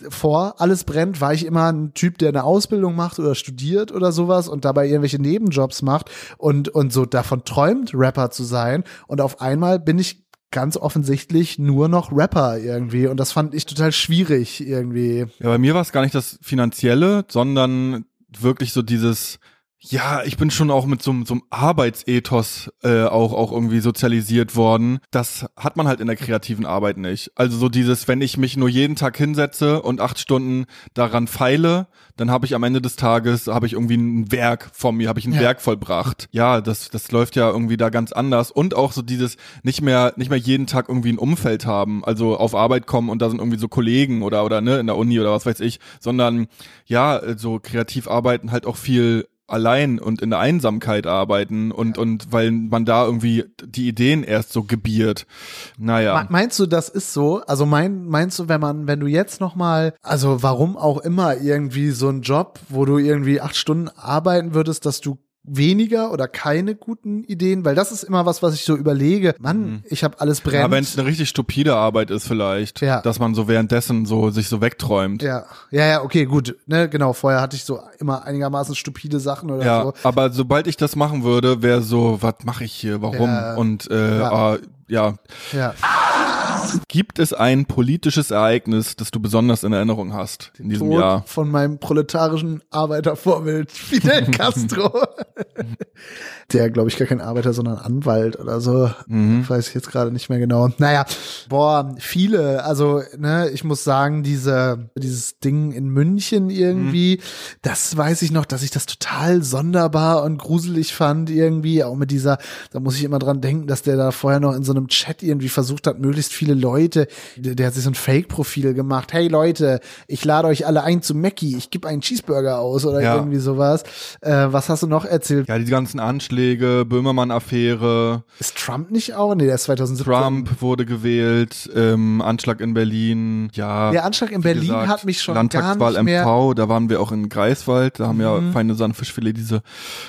vor alles brennt, war ich immer ein Typ, der eine Ausbildung macht oder studiert oder sowas und dabei irgendwelche Nebenjobs macht und, und so davon träumt, Rapper zu sein. Und auf einmal bin ich ganz offensichtlich nur noch Rapper irgendwie und das fand ich total schwierig irgendwie. Ja, bei mir war es gar nicht das Finanzielle, sondern wirklich so dieses, ja, ich bin schon auch mit so, so einem Arbeitsethos äh, auch, auch irgendwie sozialisiert worden. Das hat man halt in der kreativen Arbeit nicht. Also so dieses, wenn ich mich nur jeden Tag hinsetze und acht Stunden daran feile, dann habe ich am Ende des Tages, habe ich irgendwie ein Werk von mir, habe ich ein ja. Werk vollbracht. Ja, das, das läuft ja irgendwie da ganz anders. Und auch so dieses, nicht mehr, nicht mehr jeden Tag irgendwie ein Umfeld haben, also auf Arbeit kommen und da sind irgendwie so Kollegen oder, oder ne, in der Uni oder was weiß ich, sondern ja, so kreativ arbeiten halt auch viel allein und in der Einsamkeit arbeiten und, und weil man da irgendwie die Ideen erst so gebiert. Naja. Meinst du, das ist so? Also mein, meinst du, wenn man, wenn du jetzt nochmal, also warum auch immer irgendwie so ein Job, wo du irgendwie acht Stunden arbeiten würdest, dass du weniger oder keine guten Ideen, weil das ist immer was, was ich so überlege. Mann, mhm. ich habe alles brennt. Ja, wenn es eine richtig stupide Arbeit ist vielleicht, ja. dass man so währenddessen so sich so wegträumt. Ja, ja, ja, okay, gut, ne, genau. Vorher hatte ich so immer einigermaßen stupide Sachen oder ja, so. Aber sobald ich das machen würde, wäre so, was mache ich hier, warum? Ja. Und äh, ja. Äh, ja. ja. Gibt es ein politisches Ereignis, das du besonders in Erinnerung hast in diesem Tod Jahr? Von meinem proletarischen Arbeitervorbild [LAUGHS] Fidel Castro. [LAUGHS] Der, glaube ich, gar kein Arbeiter, sondern Anwalt oder so. Mhm. Weiß ich jetzt gerade nicht mehr genau. Naja, boah, viele. Also, ne, ich muss sagen, diese, dieses Ding in München irgendwie, mhm. das weiß ich noch, dass ich das total sonderbar und gruselig fand irgendwie. Auch mit dieser, da muss ich immer dran denken, dass der da vorher noch in so einem Chat irgendwie versucht hat, möglichst viele Leute, der, der hat sich so ein Fake-Profil gemacht. Hey Leute, ich lade euch alle ein zu Mackie, ich gebe einen Cheeseburger aus oder ja. irgendwie sowas. Äh, was hast du noch erzählt? Ja, die ganzen Anschläge, Böhmermann-Affäre. Ist Trump nicht auch? Nee, der ist 2017. Trump wurde gewählt, ähm, Anschlag in Berlin, ja. Der Anschlag in Berlin gesagt, hat mich schon Landtagswahl gar nicht mehr MV, da waren wir auch in Greifswald, da haben mhm. ja feine Sandfischfilet diese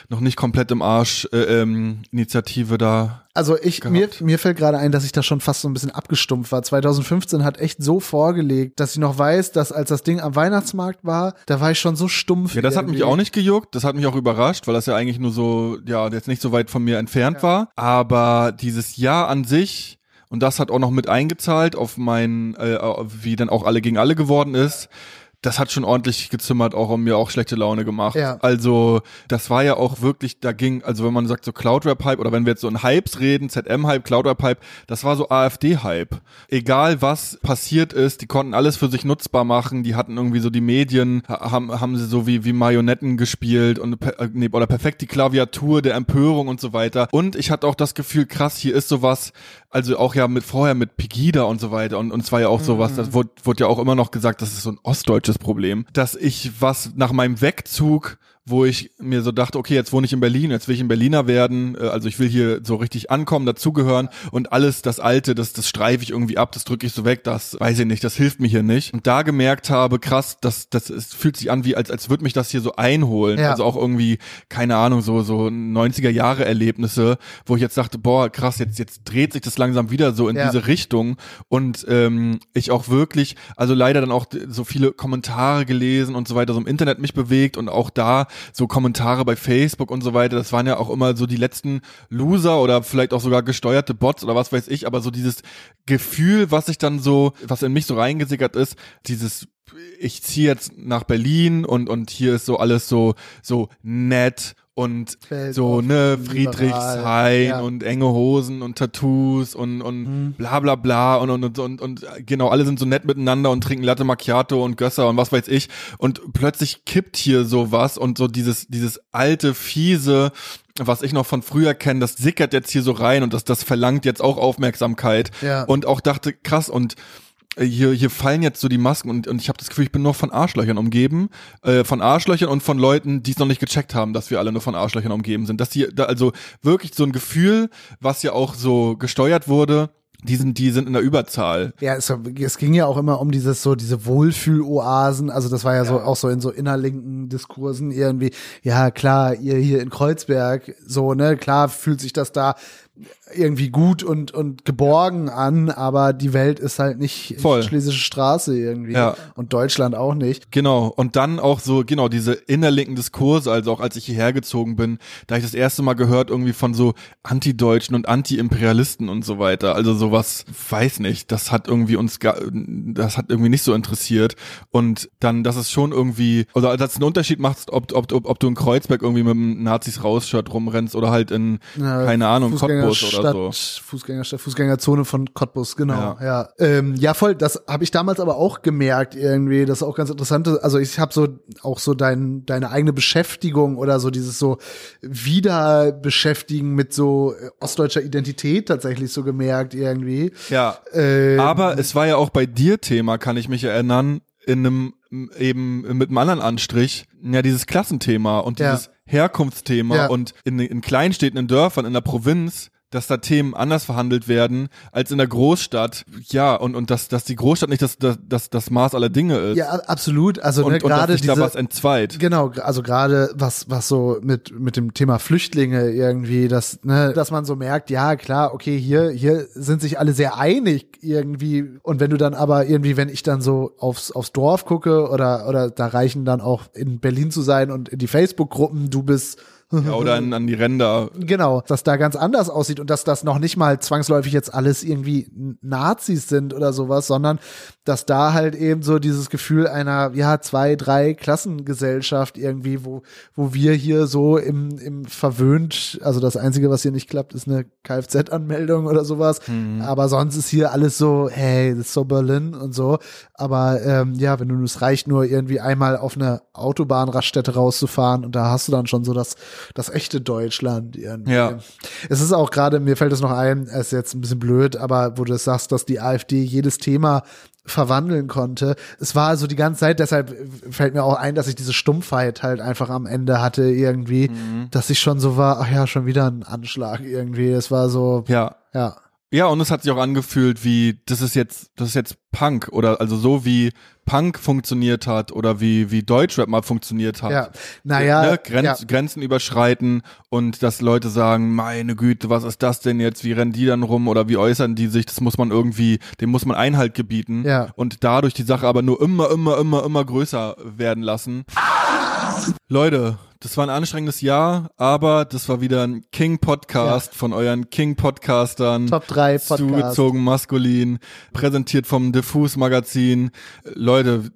noch nicht komplett im Arsch äh, ähm, Initiative da also ich, mir, mir fällt gerade ein, dass ich da schon fast so ein bisschen abgestumpft war. 2015 hat echt so vorgelegt, dass ich noch weiß, dass als das Ding am Weihnachtsmarkt war, da war ich schon so stumpf. Ja, das irgendwie. hat mich auch nicht gejuckt. Das hat mich auch überrascht, weil das ja eigentlich nur so, ja, jetzt nicht so weit von mir entfernt ja. war. Aber dieses Jahr an sich, und das hat auch noch mit eingezahlt auf mein, äh, wie dann auch alle gegen alle geworden ist das hat schon ordentlich gezimmert auch und mir auch schlechte Laune gemacht. Ja. Also das war ja auch wirklich, da ging, also wenn man sagt so Cloud-Rap-Hype oder wenn wir jetzt so in Hypes reden, ZM-Hype, Cloud-Rap-Hype, das war so AfD-Hype. Egal was passiert ist, die konnten alles für sich nutzbar machen, die hatten irgendwie so die Medien, haben, haben sie so wie, wie Marionetten gespielt und äh, nee, oder perfekt die Klaviatur der Empörung und so weiter. Und ich hatte auch das Gefühl, krass, hier ist sowas, also auch ja mit vorher mit Pegida und so weiter und, und es war ja auch sowas, das wurde, wurde ja auch immer noch gesagt, das ist so ein ostdeutsches Problem, dass ich was nach meinem Wegzug wo ich mir so dachte, okay, jetzt wohne ich in Berlin, jetzt will ich ein Berliner werden, äh, also ich will hier so richtig ankommen, dazugehören und alles das Alte, das, das streife ich irgendwie ab, das drücke ich so weg, das weiß ich nicht, das hilft mir hier nicht. Und da gemerkt habe, krass, das, das es fühlt sich an, wie als, als würde mich das hier so einholen. Ja. Also auch irgendwie, keine Ahnung, so, so 90er Jahre Erlebnisse, wo ich jetzt dachte, boah, krass, jetzt, jetzt dreht sich das langsam wieder so in ja. diese Richtung und ähm, ich auch wirklich, also leider dann auch so viele Kommentare gelesen und so weiter, so im Internet mich bewegt und auch da so Kommentare bei Facebook und so weiter, das waren ja auch immer so die letzten Loser oder vielleicht auch sogar gesteuerte Bots oder was weiß ich, aber so dieses Gefühl, was sich dann so, was in mich so reingesickert ist, dieses ich ziehe jetzt nach Berlin und und hier ist so alles so so nett und Fällt so ne Friedrichshain ja. und enge Hosen und Tattoos und und mhm. bla bla bla und, und und und genau alle sind so nett miteinander und trinken Latte Macchiato und Gösser und was weiß ich und plötzlich kippt hier sowas und so dieses dieses alte fiese was ich noch von früher kenne, das sickert jetzt hier so rein und das das verlangt jetzt auch Aufmerksamkeit ja. und auch dachte krass und hier, hier fallen jetzt so die Masken und, und ich habe das Gefühl, ich bin nur von Arschlöchern umgeben, äh, von Arschlöchern und von Leuten, die es noch nicht gecheckt haben, dass wir alle nur von Arschlöchern umgeben sind. Dass die da also wirklich so ein Gefühl, was ja auch so gesteuert wurde, die sind, die sind in der Überzahl. Ja, es, es ging ja auch immer um dieses so, diese Wohlfühloasen. Also das war ja, ja, so auch so in so innerlinken Diskursen irgendwie. Ja, klar, ihr hier in Kreuzberg, so, ne, klar fühlt sich das da irgendwie gut und, und geborgen an, aber die Welt ist halt nicht Voll. Schlesische Straße irgendwie ja. und Deutschland auch nicht. Genau. Und dann auch so, genau, diese innerlinken Diskurse, also auch als ich hierher gezogen bin, da ich das erste Mal gehört irgendwie von so Anti-Deutschen und Anti-Imperialisten und so weiter. Also sowas, weiß nicht, das hat irgendwie uns, das hat irgendwie nicht so interessiert. Und dann, dass es schon irgendwie, oder also dass es einen Unterschied macht, ob, ob, ob, ob du in Kreuzberg irgendwie mit einem Nazis-Raus-Shirt rumrennst oder halt in, ja, keine Ahnung, Cottbus oder Stadt, so. Fußgängerstadt, Fußgängerzone von Cottbus, genau. Ja, ja, ähm, ja voll. Das habe ich damals aber auch gemerkt irgendwie. Das ist auch ganz interessant. Also ich habe so auch so dein, deine eigene Beschäftigung oder so dieses so Wiederbeschäftigen mit so äh, ostdeutscher Identität tatsächlich so gemerkt irgendwie. Ja. Ähm, aber es war ja auch bei dir Thema, kann ich mich erinnern, in einem eben mit einem anderen Anstrich, ja, dieses Klassenthema und dieses ja. Herkunftsthema ja. und in, in Kleinstädten, in Dörfern, in der Provinz dass da Themen anders verhandelt werden als in der Großstadt. Ja, und, und dass, dass die Großstadt nicht das, das, das, das Maß aller Dinge ist. Ja, absolut. Also und, ne, gerade da was entzweit. Genau, also gerade was, was so mit, mit dem Thema Flüchtlinge irgendwie, dass, ne, dass man so merkt, ja, klar, okay, hier, hier sind sich alle sehr einig irgendwie. Und wenn du dann aber irgendwie, wenn ich dann so aufs, aufs Dorf gucke oder, oder da reichen dann auch in Berlin zu sein und in die Facebook-Gruppen, du bist ja, oder an, an die Ränder. Genau, dass da ganz anders aussieht und dass das noch nicht mal zwangsläufig jetzt alles irgendwie Nazis sind oder sowas, sondern dass da halt eben so dieses Gefühl einer, ja, zwei, drei Klassengesellschaft irgendwie, wo, wo wir hier so im, im verwöhnt, also das Einzige, was hier nicht klappt, ist eine Kfz-Anmeldung oder sowas. Mhm. Aber sonst ist hier alles so, hey, das ist so Berlin und so. Aber ähm, ja, wenn du es reicht, nur irgendwie einmal auf eine Autobahnraststätte rauszufahren und da hast du dann schon so das das echte Deutschland irgendwie. Ja. Es ist auch gerade, mir fällt es noch ein, es ist jetzt ein bisschen blöd, aber wo du sagst, dass die AfD jedes Thema verwandeln konnte. Es war also die ganze Zeit, deshalb fällt mir auch ein, dass ich diese Stumpfheit halt einfach am Ende hatte irgendwie, mhm. dass ich schon so war, ach ja, schon wieder ein Anschlag irgendwie. Es war so, ja, ja. Ja, und es hat sich auch angefühlt wie, das ist jetzt, das ist jetzt Punk oder also so wie Punk funktioniert hat oder wie, wie Deutschrap mal funktioniert hat. Ja, naja. Ne? Grenz, ja. Grenzen überschreiten und dass Leute sagen, meine Güte, was ist das denn jetzt? Wie rennen die dann rum oder wie äußern die sich? Das muss man irgendwie, dem muss man Einhalt gebieten. Ja. Und dadurch die Sache aber nur immer, immer, immer, immer größer werden lassen. Leute, das war ein anstrengendes Jahr, aber das war wieder ein King-Podcast ja. von euren King-Podcastern. Top 3 Podcast. Zugezogen maskulin, präsentiert vom Diffus Magazin. Leute,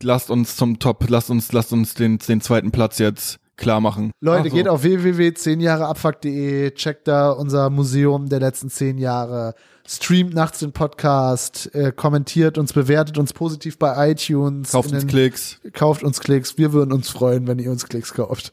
lasst uns zum Top, lasst uns, lasst uns den, den zweiten Platz jetzt klar machen. Leute, so. geht auf www.10jahreabfuck.de, checkt da unser Museum der letzten zehn Jahre, streamt nachts den Podcast, äh, kommentiert uns, bewertet uns positiv bei iTunes. Kauft uns Klicks. Kauft uns Klicks. Wir würden uns freuen, wenn ihr uns Klicks kauft.